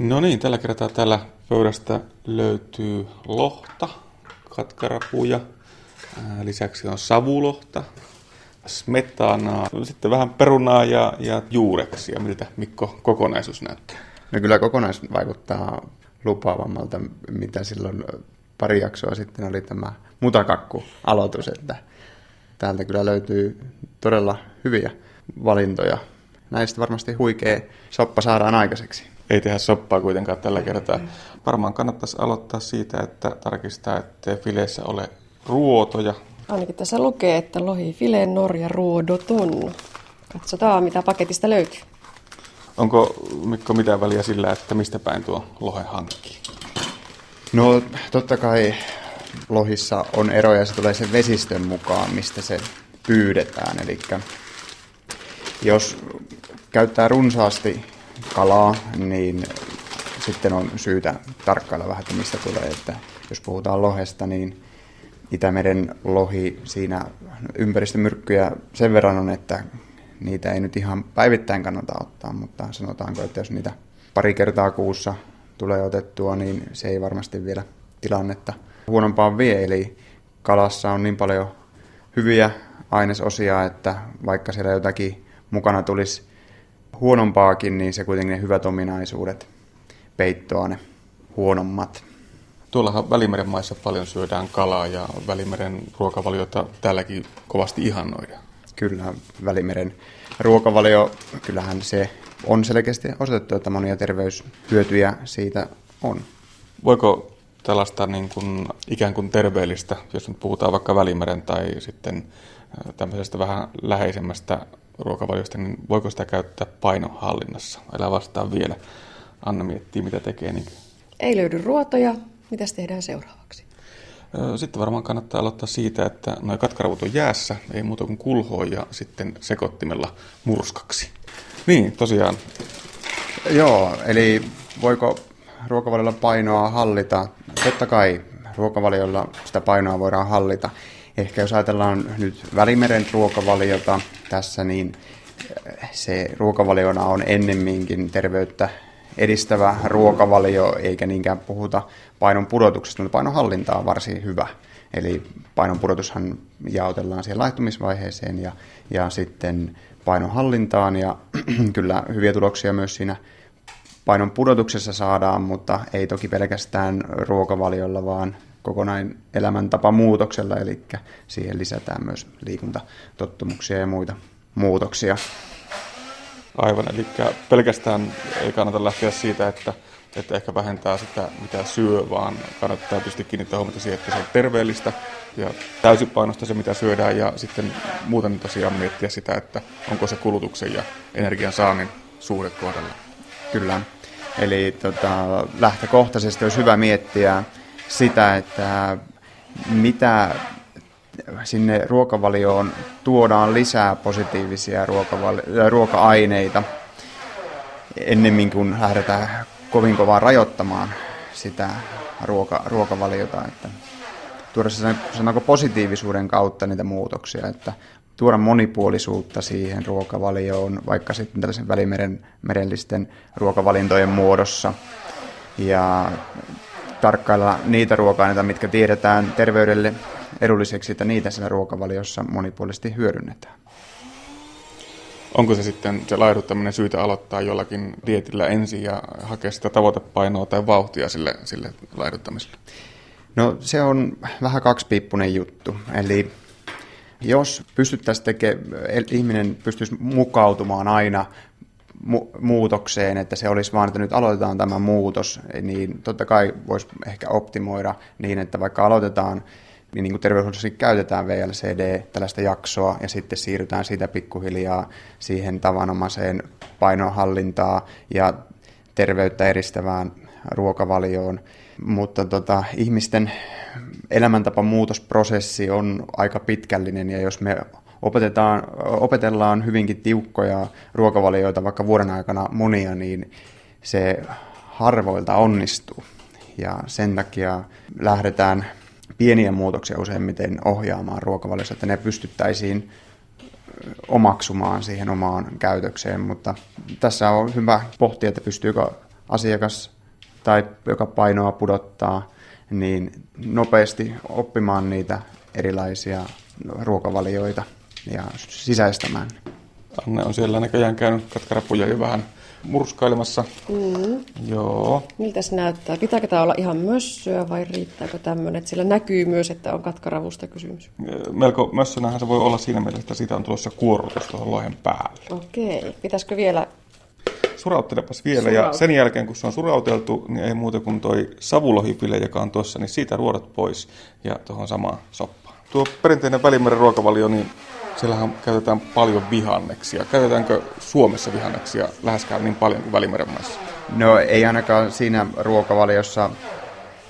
No niin, tällä kertaa täällä pöydästä löytyy lohta, katkarapuja, lisäksi on savulohta, smetanaa, sitten vähän perunaa ja, ja juureksia. Miltä Mikko kokonaisuus näyttää? No kyllä kokonaisuus vaikuttaa lupaavammalta, mitä silloin pari jaksoa sitten oli tämä mutakakku-aloitus, että täältä kyllä löytyy todella hyviä valintoja. Näistä varmasti huikea soppa saadaan aikaiseksi. Ei tehdä soppaa kuitenkaan tällä kertaa. Varmaan kannattaisi aloittaa siitä, että tarkistaa, että fileissä ole ruotoja. Ainakin tässä lukee, että lohi file Norja ruodoton. Katsotaan, mitä paketista löytyy. Onko Mikko mitään väliä sillä, että mistä päin tuo lohe hankkii? No totta kai lohissa on eroja, se tulee sen vesistön mukaan, mistä se pyydetään. Eli jos käyttää runsaasti kalaa, niin sitten on syytä tarkkailla vähän, että mistä tulee. Että jos puhutaan lohesta, niin Itämeren lohi siinä ympäristömyrkkyjä sen verran on, että niitä ei nyt ihan päivittäin kannata ottaa, mutta sanotaanko, että jos niitä pari kertaa kuussa tulee otettua, niin se ei varmasti vielä tilannetta huonompaan vie. Eli kalassa on niin paljon hyviä ainesosia, että vaikka siellä jotakin mukana tulisi huonompaakin, niin se kuitenkin ne hyvät ominaisuudet peittoa ne huonommat. Tuollahan Välimeren maissa paljon syödään kalaa ja Välimeren ruokavaliota täälläkin kovasti ihannoidaan. Kyllä, Välimeren ruokavalio, kyllähän se on selkeästi osoitettu, että monia terveyshyötyjä siitä on. Voiko tällaista niin kuin, ikään kuin terveellistä, jos nyt puhutaan vaikka Välimeren tai sitten tämmöisestä vähän läheisemmästä ruokavaliosta, niin voiko sitä käyttää painohallinnassa? Älä vastaa vielä. Anna miettii, mitä tekee. Niin... Ei löydy ruotoja. Mitäs tehdään seuraavaksi? Sitten varmaan kannattaa aloittaa siitä, että nuo katkaravut on jäässä, ei muuta kuin kulhoa ja sitten sekoittimella murskaksi. Niin, tosiaan. Joo, eli voiko ruokavaliolla painoa hallita? Totta kai ruokavaliolla sitä painoa voidaan hallita. Ehkä jos ajatellaan nyt Välimeren ruokavaliota tässä, niin se ruokavaliona on ennemminkin terveyttä edistävä ruokavalio, eikä niinkään puhuta painon pudotuksesta, mutta painon hallinta on varsin hyvä. Eli painon pudotushan jaotellaan siihen laihtumisvaiheeseen ja, ja sitten painon hallintaan, ja kyllä hyviä tuloksia myös siinä painon pudotuksessa saadaan, mutta ei toki pelkästään ruokavaliolla, vaan kokonain elämäntapa muutoksella, eli siihen lisätään myös liikuntatottumuksia ja muita muutoksia. Aivan, eli pelkästään ei kannata lähteä siitä, että, että ehkä vähentää sitä, mitä syö, vaan kannattaa tietysti kiinnittää huomiota siihen, että se on terveellistä ja täysipainosta se, mitä syödään, ja sitten muuten tosiaan miettiä sitä, että onko se kulutuksen ja energian saannin suhde kohdalla. Kyllä. Eli tota, lähtökohtaisesti olisi hyvä miettiä sitä, että mitä sinne ruokavalioon tuodaan lisää positiivisia ruokavali- ruoka-aineita ennemmin kuin lähdetään kovin kovaa rajoittamaan sitä ruoka- ruokavaliota. Että tuoda sanonko positiivisuuden kautta niitä muutoksia, että tuoda monipuolisuutta siihen ruokavalioon, vaikka sitten tällaisen välimeren merellisten ruokavalintojen muodossa. Ja tarkkailla niitä ruoka-aineita, mitkä tiedetään terveydelle edulliseksi, että niitä siellä ruokavaliossa monipuolisesti hyödynnetään. Onko se sitten se laihduttaminen syytä aloittaa jollakin dietillä ensin ja hakea sitä tavoitepainoa tai vauhtia sille, sille laihduttamiselle? No se on vähän kaksipiippunen juttu. Eli jos pystyttäisiin tekemään, ihminen pystyisi mukautumaan aina mu- muutokseen, että se olisi vaan, että nyt aloitetaan tämä muutos, niin totta kai voisi ehkä optimoida niin, että vaikka aloitetaan niin, niin kuin terveydenhuollossa käytetään VLCD, tällaista jaksoa, ja sitten siirrytään siitä pikkuhiljaa siihen tavanomaiseen painonhallintaan ja terveyttä edistävään ruokavalioon. Mutta tota, ihmisten elämäntapa muutosprosessi on aika pitkällinen, ja jos me opetetaan, opetellaan hyvinkin tiukkoja ruokavalioita vaikka vuoden aikana monia, niin se harvoilta onnistuu. Ja sen takia lähdetään pieniä muutoksia useimmiten ohjaamaan ruokavaliossa, että ne pystyttäisiin omaksumaan siihen omaan käytökseen, mutta tässä on hyvä pohtia, että pystyykö asiakas tai joka painoa pudottaa, niin nopeasti oppimaan niitä erilaisia ruokavalioita ja sisäistämään. Anne on siellä näköjään käynyt katkarapuja jo vähän murskailemassa. Mm. Joo. Miltä se näyttää? Pitääkö tämä olla ihan mössöä vai riittääkö tämmöinen? Että sillä näkyy myös, että on katkaravusta kysymys. Melko mössönähän se voi olla siinä mielessä, että siitä on tulossa kuorrutus tuohon lohen päälle. Okei. Pitäisikö vielä Surauttelepas vielä Suraut. ja sen jälkeen kun se on surauteltu, niin ei muuta kuin toi savulohipile, joka on tuossa, niin siitä ruodat pois ja tuohon samaan soppaan. Tuo perinteinen välimeren ruokavalio, niin siellähän käytetään paljon vihanneksia. Käytetäänkö Suomessa vihanneksia läheskään niin paljon kuin Välimeren maissa? No ei ainakaan siinä ruokavaliossa,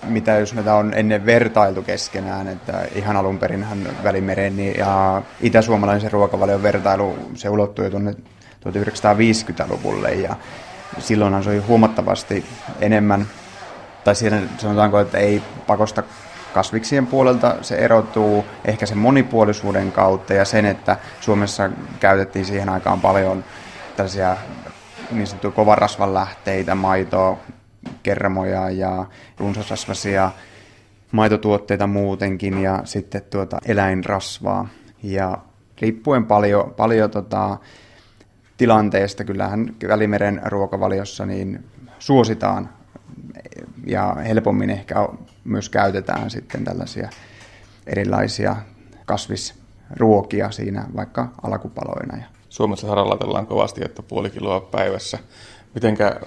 mitä jos näitä on ennen vertailtu keskenään, että ihan alun perinhän Välimeren ja itäsuomalaisen ruokavalion vertailu, se ulottui jo tuonne 1950-luvulle ja silloinhan se oli huomattavasti enemmän, tai siinä sanotaanko, että ei pakosta kasviksien puolelta se erotuu ehkä sen monipuolisuuden kautta ja sen, että Suomessa käytettiin siihen aikaan paljon tällaisia niin sanottuja kovarasvan lähteitä, maitoa, kermoja ja runsasrasvasia maitotuotteita muutenkin ja sitten tuota eläinrasvaa. Ja riippuen paljon, paljon tota, tilanteesta, kyllähän Välimeren ruokavaliossa niin suositaan ja helpommin ehkä myös käytetään sitten tällaisia erilaisia kasvisruokia siinä vaikka alkupaloina. Suomessa harallatellaan kovasti, että puoli kiloa päivässä. Mitenkä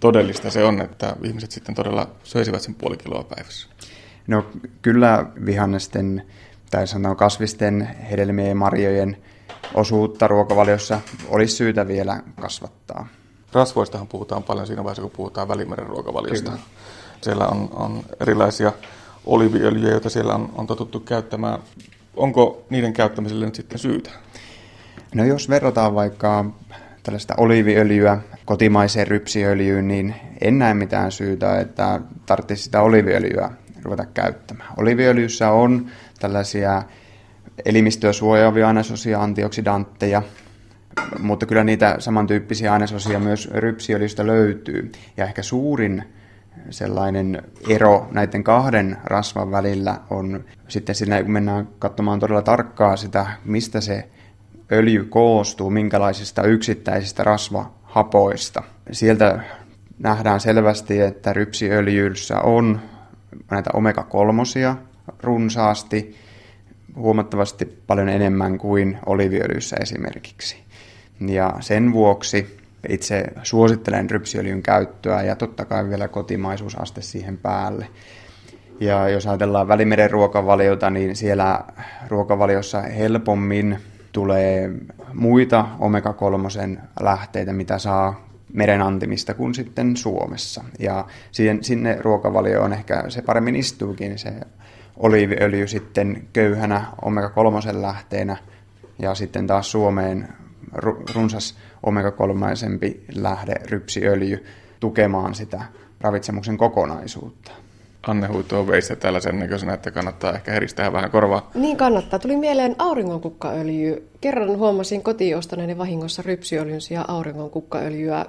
todellista se on, että ihmiset sitten todella söisivät sen puoli kiloa päivässä? No kyllä vihannesten tai sanotaan kasvisten, hedelmien ja marjojen osuutta ruokavaliossa olisi syytä vielä kasvattaa. Rasvoistahan puhutaan paljon siinä vaiheessa, kun puhutaan Välimeren ruokavaliosta. Kyllä. Siellä on, on erilaisia oliviöljyjä, joita siellä on, on totuttu käyttämään. Onko niiden käyttämiselle nyt sitten syytä? No jos verrataan vaikka tällaista oliviöljyä kotimaiseen rypsiöljyyn, niin en näe mitään syytä, että tarvitsisi sitä oliviöljyä ruveta käyttämään. Oliviöljyssä on tällaisia elimistöä suojaavia ainesosia, antioksidantteja, mutta kyllä niitä samantyyppisiä ainesosia myös rypsiöljystä löytyy. Ja ehkä suurin sellainen ero näiden kahden rasvan välillä on sitten siinä, kun mennään katsomaan todella tarkkaa sitä, mistä se öljy koostuu, minkälaisista yksittäisistä rasvahapoista. Sieltä nähdään selvästi, että rypsiöljyssä on näitä omega-3 runsaasti, huomattavasti paljon enemmän kuin oliviöljyssä esimerkiksi. Ja sen vuoksi itse suosittelen rypsiöljyn käyttöä ja totta kai vielä kotimaisuusaste siihen päälle. Ja jos ajatellaan Välimeren ruokavaliota, niin siellä ruokavaliossa helpommin tulee muita omega-3 lähteitä, mitä saa merenantimista kuin sitten Suomessa. Ja siihen, sinne ruokavalioon ehkä se paremmin istuukin se oliiviöljy sitten köyhänä omega-3 lähteenä ja sitten taas Suomeen runsas omega-3 lähde rypsiöljy tukemaan sitä ravitsemuksen kokonaisuutta. Anne huitoo veistä tällaisen näköisenä, että kannattaa ehkä heristää vähän korvaa. Niin kannattaa. Tuli mieleen auringonkukkaöljy. Kerran huomasin kotiin ostaneeni vahingossa rypsiöljyn ja auringonkukkaöljyä.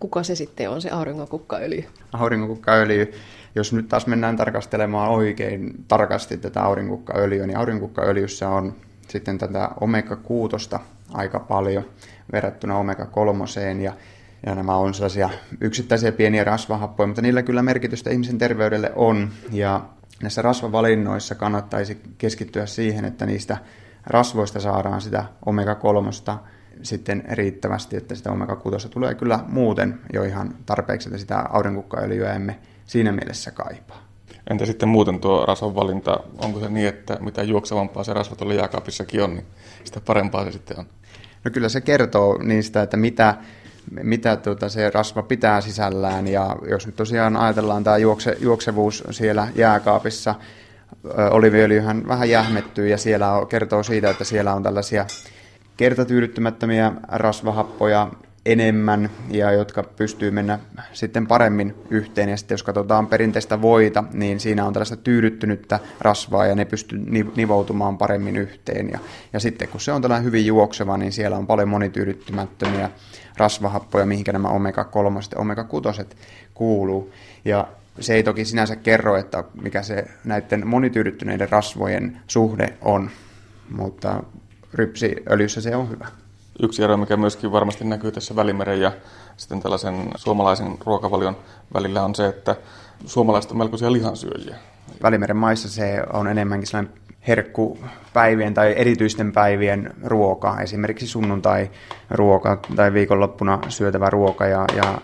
Kuka se sitten on se auringonkukkaöljy? Auringonkukkaöljy jos nyt taas mennään tarkastelemaan oikein tarkasti tätä aurinkunkkaöljyä, niin aurinkunkkaöljyssä on sitten tätä omega-6 aika paljon verrattuna omega-3 ja, ja nämä on sellaisia yksittäisiä pieniä rasvahappoja, mutta niillä kyllä merkitystä ihmisen terveydelle on ja näissä rasvavalinnoissa kannattaisi keskittyä siihen, että niistä rasvoista saadaan sitä omega-3 sitten riittävästi, että sitä omega-6 tulee kyllä muuten jo ihan tarpeeksi, että sitä aurinkukkaöljyä emme siinä mielessä kaipaa. Entä sitten muuten tuo rasvan valinta, onko se niin, että mitä juoksevampaa se rasva tuolla jääkaapissakin on, niin sitä parempaa se sitten on? No kyllä se kertoo niistä, että mitä, mitä tuota se rasva pitää sisällään. Ja jos nyt tosiaan ajatellaan tämä juokse, juoksevuus siellä jääkaapissa, oliviöljyhän vähän jähmettyy ja siellä on, kertoo siitä, että siellä on tällaisia kertatyydyttämättömiä rasvahappoja enemmän ja jotka pystyy mennä sitten paremmin yhteen. Ja sitten jos katsotaan perinteistä voita, niin siinä on tällaista tyydyttynyttä rasvaa ja ne pystyy nivoutumaan paremmin yhteen. Ja, ja sitten kun se on tällainen hyvin juokseva, niin siellä on paljon monityydyttymättömiä rasvahappoja, mihinkä nämä omega-3 ja omega-6 kuuluu. Ja se ei toki sinänsä kerro, että mikä se näiden monityydyttyneiden rasvojen suhde on, mutta rypsiöljyssä se on hyvä. Yksi ero, mikä myöskin varmasti näkyy tässä Välimeren ja sitten tällaisen suomalaisen ruokavalion välillä on se, että suomalaiset on melkoisia lihansyöjiä. Välimeren maissa se on enemmänkin sellainen herkkupäivien tai erityisten päivien ruoka, esimerkiksi sunnuntai-ruoka tai viikonloppuna syötävä ruoka. Ja, ja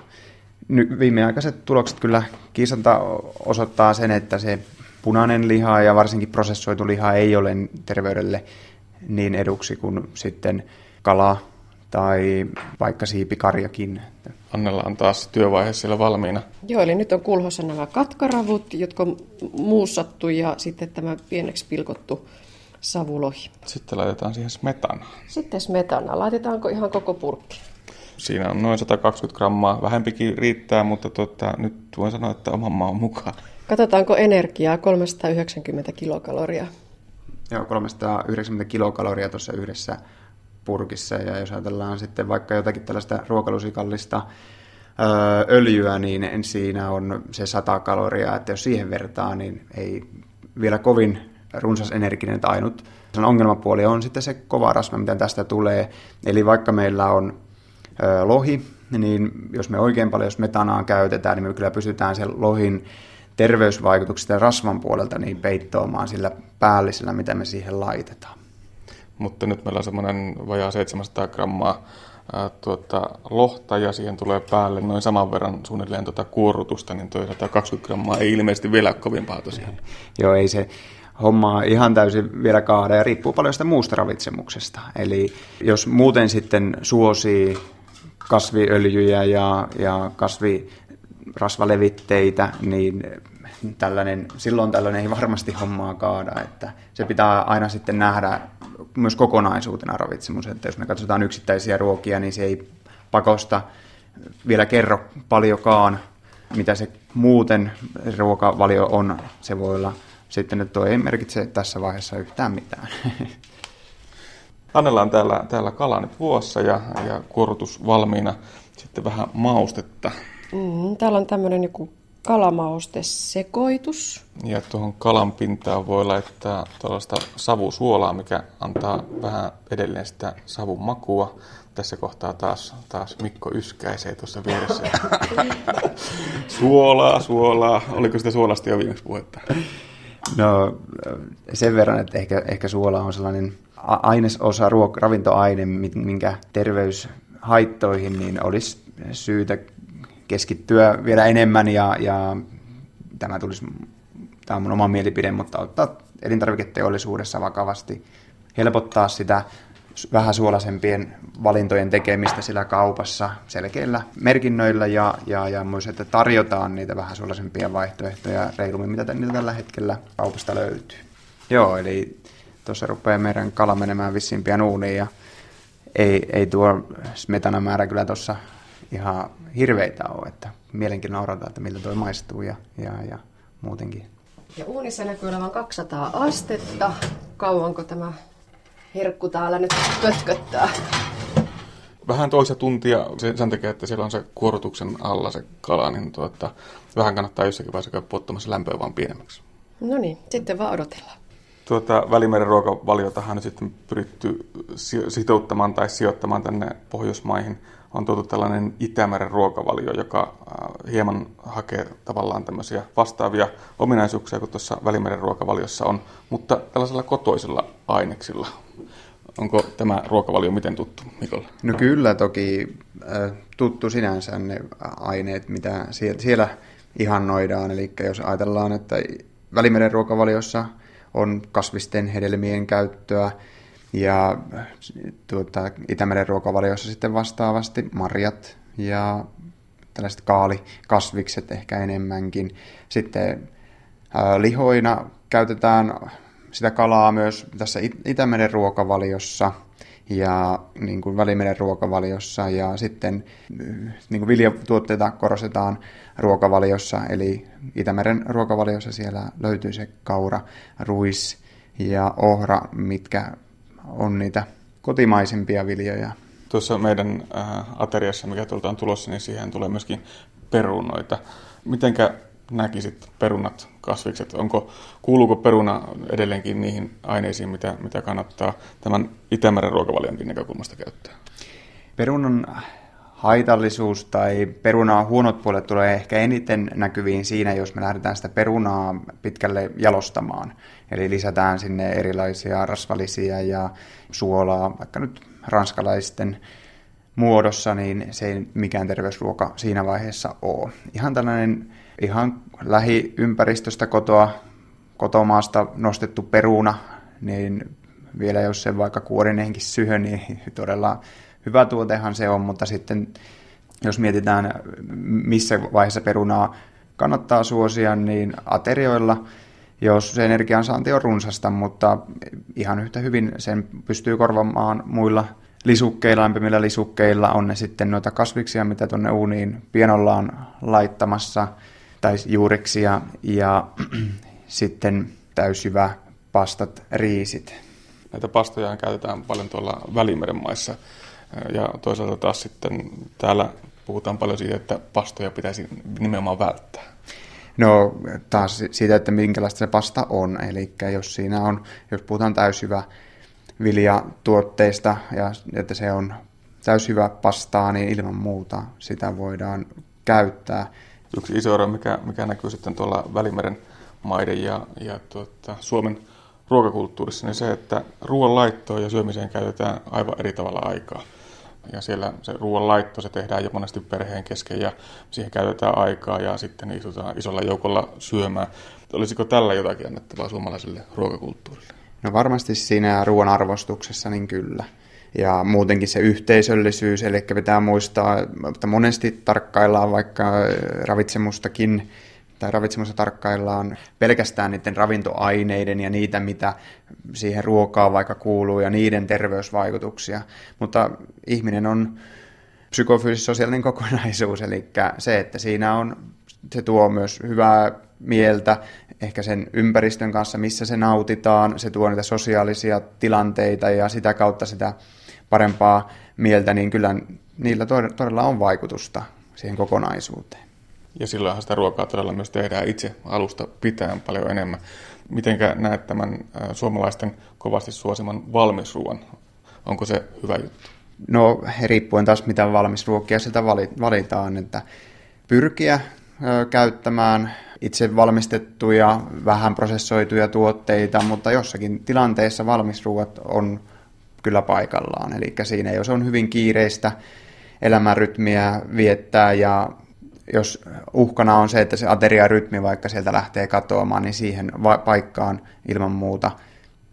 viimeaikaiset tulokset kyllä kiisalta osoittaa sen, että se punainen liha ja varsinkin prosessoitu liha ei ole terveydelle niin eduksi kuin sitten kala tai vaikka siipikarjakin. Annella on taas työvaihe siellä valmiina. Joo, eli nyt on kulhossa nämä katkaravut, jotka on muussattu ja sitten tämä pieneksi pilkottu savulohi. Sitten laitetaan siihen smetana. Sitten smetana. Laitetaanko ihan koko purkki? Siinä on noin 120 grammaa. Vähempikin riittää, mutta tuota, nyt voin sanoa, että oman maan mukaan. Katsotaanko energiaa? 390 kilokaloria. Joo, 390 kilokaloria tuossa yhdessä purkissa. Ja jos ajatellaan sitten vaikka jotakin tällaista ruokalusikallista öljyä, niin siinä on se 100 kaloria, että jos siihen vertaa, niin ei vielä kovin runsas energinen ainut. Sen ongelmapuoli on sitten se kova rasva, mitä tästä tulee. Eli vaikka meillä on lohi, niin jos me oikein paljon jos metanaa käytetään, niin me kyllä pystytään sen lohin terveysvaikutuksista ja rasvan puolelta niin peittoamaan sillä päällisellä, mitä me siihen laitetaan mutta nyt meillä on semmoinen vajaa 700 grammaa ää, tuota, lohta ja siihen tulee päälle noin saman verran suunnilleen tuota kuorutusta, niin tuo 120 grammaa ei ilmeisesti vielä ole kovin paha tosiaan. Joo, ei se hommaa ihan täysin vielä kaada ja riippuu paljon sitä muusta ravitsemuksesta. Eli jos muuten sitten suosii kasviöljyjä ja, ja kasvirasvalevitteitä, niin tällainen, silloin tällainen ei varmasti hommaa kaada. Että se pitää aina sitten nähdä myös kokonaisuutena ravitsemus. Että jos me katsotaan yksittäisiä ruokia, niin se ei pakosta vielä kerro paljonkaan, mitä se muuten ruokavalio on. Se voi olla sitten, että tuo ei merkitse tässä vaiheessa yhtään mitään. Annella on täällä, täällä kala nyt vuossa ja, ja kuorutus valmiina. Sitten vähän maustetta. Mm, täällä on tämmöinen joku kalamaustesekoitus. Ja tuohon kalan pintaan voi laittaa tuollaista savusuolaa, mikä antaa vähän edelleen sitä savun makua. Tässä kohtaa taas, taas Mikko yskäisee tuossa vieressä. suolaa, suolaa. Oliko sitä suolasta jo viimeksi puhetta? No sen verran, että ehkä, ehkä suola on sellainen ainesosa, ruok- ravintoaine, minkä terveyshaittoihin niin olisi syytä keskittyä vielä enemmän ja, ja tämä tulisi, tämä on mun oma mielipide, mutta ottaa elintarviketeollisuudessa vakavasti, helpottaa sitä vähän suolaisempien valintojen tekemistä sillä kaupassa selkeillä merkinnöillä ja, ja, ja myös, että tarjotaan niitä vähän suolaisempia vaihtoehtoja reilummin, mitä niitä tällä hetkellä kaupasta löytyy. Joo, eli tuossa rupeaa meidän kala menemään vissiin pian uuniin ja ei, ei tuo smetanamäärä kyllä tuossa ihan hirveitä ole, että mielenkiinnolla odotetaan, että miltä tuo maistuu ja, ja, ja muutenkin. Ja uunissa näkyy olevan 200 astetta. Kauanko tämä herkku täällä nyt pötköttää? Vähän toisa tuntia sen takia, että siellä on se kuorotuksen alla se kala, niin tuota, vähän kannattaa jossakin vaiheessa käydä puottamassa lämpöä vaan pienemmäksi. No niin, sitten vaan odotellaan. Tuota, Välimeren ruokavaliotahan on nyt sitten pyritty sitouttamaan tai sijoittamaan tänne Pohjoismaihin – on tuotu tällainen Itämeren ruokavalio, joka äh, hieman hakee tavallaan tämmöisiä vastaavia ominaisuuksia kuin tuossa Välimeren ruokavaliossa on, mutta tällaisella kotoisilla aineksilla. Onko tämä ruokavalio miten tuttu, Mikolle? No kyllä toki äh, tuttu sinänsä ne aineet, mitä siellä ihannoidaan. Eli jos ajatellaan, että Välimeren ruokavaliossa on kasvisten hedelmien käyttöä, ja tuota, Itämeren ruokavaliossa sitten vastaavasti marjat ja tällaiset kaalikasvikset ehkä enemmänkin. Sitten ää, lihoina käytetään sitä kalaa myös tässä Itämeren ruokavaliossa. ja niin kuin Välimeren ruokavaliossa ja sitten niin kuin viljatuotteita korostetaan ruokavaliossa, eli Itämeren ruokavaliossa siellä löytyy se kaura, ruis ja ohra, mitkä on niitä kotimaisimpia viljoja. Tuossa meidän äh, ateriassa, mikä tuolta on tulossa, niin siihen tulee myöskin perunoita. Mitenkä näkisit perunat, kasvikset? Onko, kuuluuko peruna edelleenkin niihin aineisiin, mitä, mitä kannattaa tämän Itämeren ruokavalionkin näkökulmasta käyttää? Perunan haitallisuus tai perunaa huonot puolet tulee ehkä eniten näkyviin siinä, jos me lähdetään sitä perunaa pitkälle jalostamaan. Eli lisätään sinne erilaisia rasvalisia ja suolaa, vaikka nyt ranskalaisten muodossa, niin se ei mikään terveysruoka siinä vaiheessa ole. Ihan tällainen ihan lähiympäristöstä kotoa, kotomaasta nostettu peruna, niin vielä jos se vaikka kuorinenkin syö, niin todella hyvä tuotehan se on, mutta sitten jos mietitään, missä vaiheessa perunaa kannattaa suosia, niin aterioilla, jos se energiansaanti on runsasta, mutta ihan yhtä hyvin sen pystyy korvaamaan muilla lisukkeilla, lämpimillä lisukkeilla, on ne sitten noita kasviksia, mitä tuonne uuniin pienollaan laittamassa, tai juureksia, ja sitten täysjyvä pastat, riisit. Näitä pastoja käytetään paljon tuolla Välimeren maissa, ja toisaalta taas sitten täällä puhutaan paljon siitä, että pastoja pitäisi nimenomaan välttää. No taas siitä, että minkälaista se pasta on. Eli jos siinä on, jos puhutaan täyshyvä viljatuotteista ja että se on täyshyvä pastaa, niin ilman muuta sitä voidaan käyttää. Yksi iso ero, mikä, mikä näkyy sitten tuolla Välimeren maiden ja, ja tuota, Suomen ruokakulttuurissa, niin se, että ruoan laittoon ja syömiseen käytetään aivan eri tavalla aikaa ja siellä se ruoan laitto, se tehdään jo monesti perheen kesken ja siihen käytetään aikaa ja sitten istutaan isolla joukolla syömään. Olisiko tällä jotakin annettavaa suomalaiselle ruokakulttuurille? No varmasti siinä ruoan arvostuksessa niin kyllä. Ja muutenkin se yhteisöllisyys, eli pitää muistaa, että monesti tarkkaillaan vaikka ravitsemustakin tai ravitsemusta tarkkaillaan pelkästään niiden ravintoaineiden ja niitä, mitä siihen ruokaan vaikka kuuluu ja niiden terveysvaikutuksia. Mutta ihminen on psykofyysis-sosiaalinen kokonaisuus, eli se, että siinä on, se tuo myös hyvää mieltä, ehkä sen ympäristön kanssa, missä se nautitaan, se tuo niitä sosiaalisia tilanteita ja sitä kautta sitä parempaa mieltä, niin kyllä niillä todella on vaikutusta siihen kokonaisuuteen. Ja silloinhan sitä ruokaa todella myös tehdään itse alusta pitäen paljon enemmän. Mitenkä näet tämän suomalaisten kovasti suosiman valmisruoan? Onko se hyvä juttu? No riippuen taas mitä valmisruokia sitä valitaan, että pyrkiä käyttämään itse valmistettuja, vähän prosessoituja tuotteita, mutta jossakin tilanteessa valmisruoat on kyllä paikallaan. Eli siinä jos on hyvin kiireistä elämänrytmiä viettää ja jos uhkana on se, että se ateriarytmi vaikka sieltä lähtee katoamaan, niin siihen va- paikkaan ilman muuta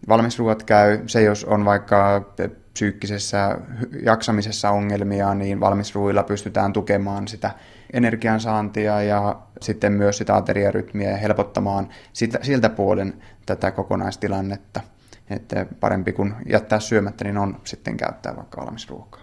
valmisruuat käy. Se, jos on vaikka psyykkisessä jaksamisessa ongelmia, niin valmisruuilla pystytään tukemaan sitä energiansaantia ja sitten myös sitä ateriarytmiä ja helpottamaan sitä, siltä puolen tätä kokonaistilannetta. Että parempi kuin jättää syömättä, niin on sitten käyttää vaikka valmisruokaa.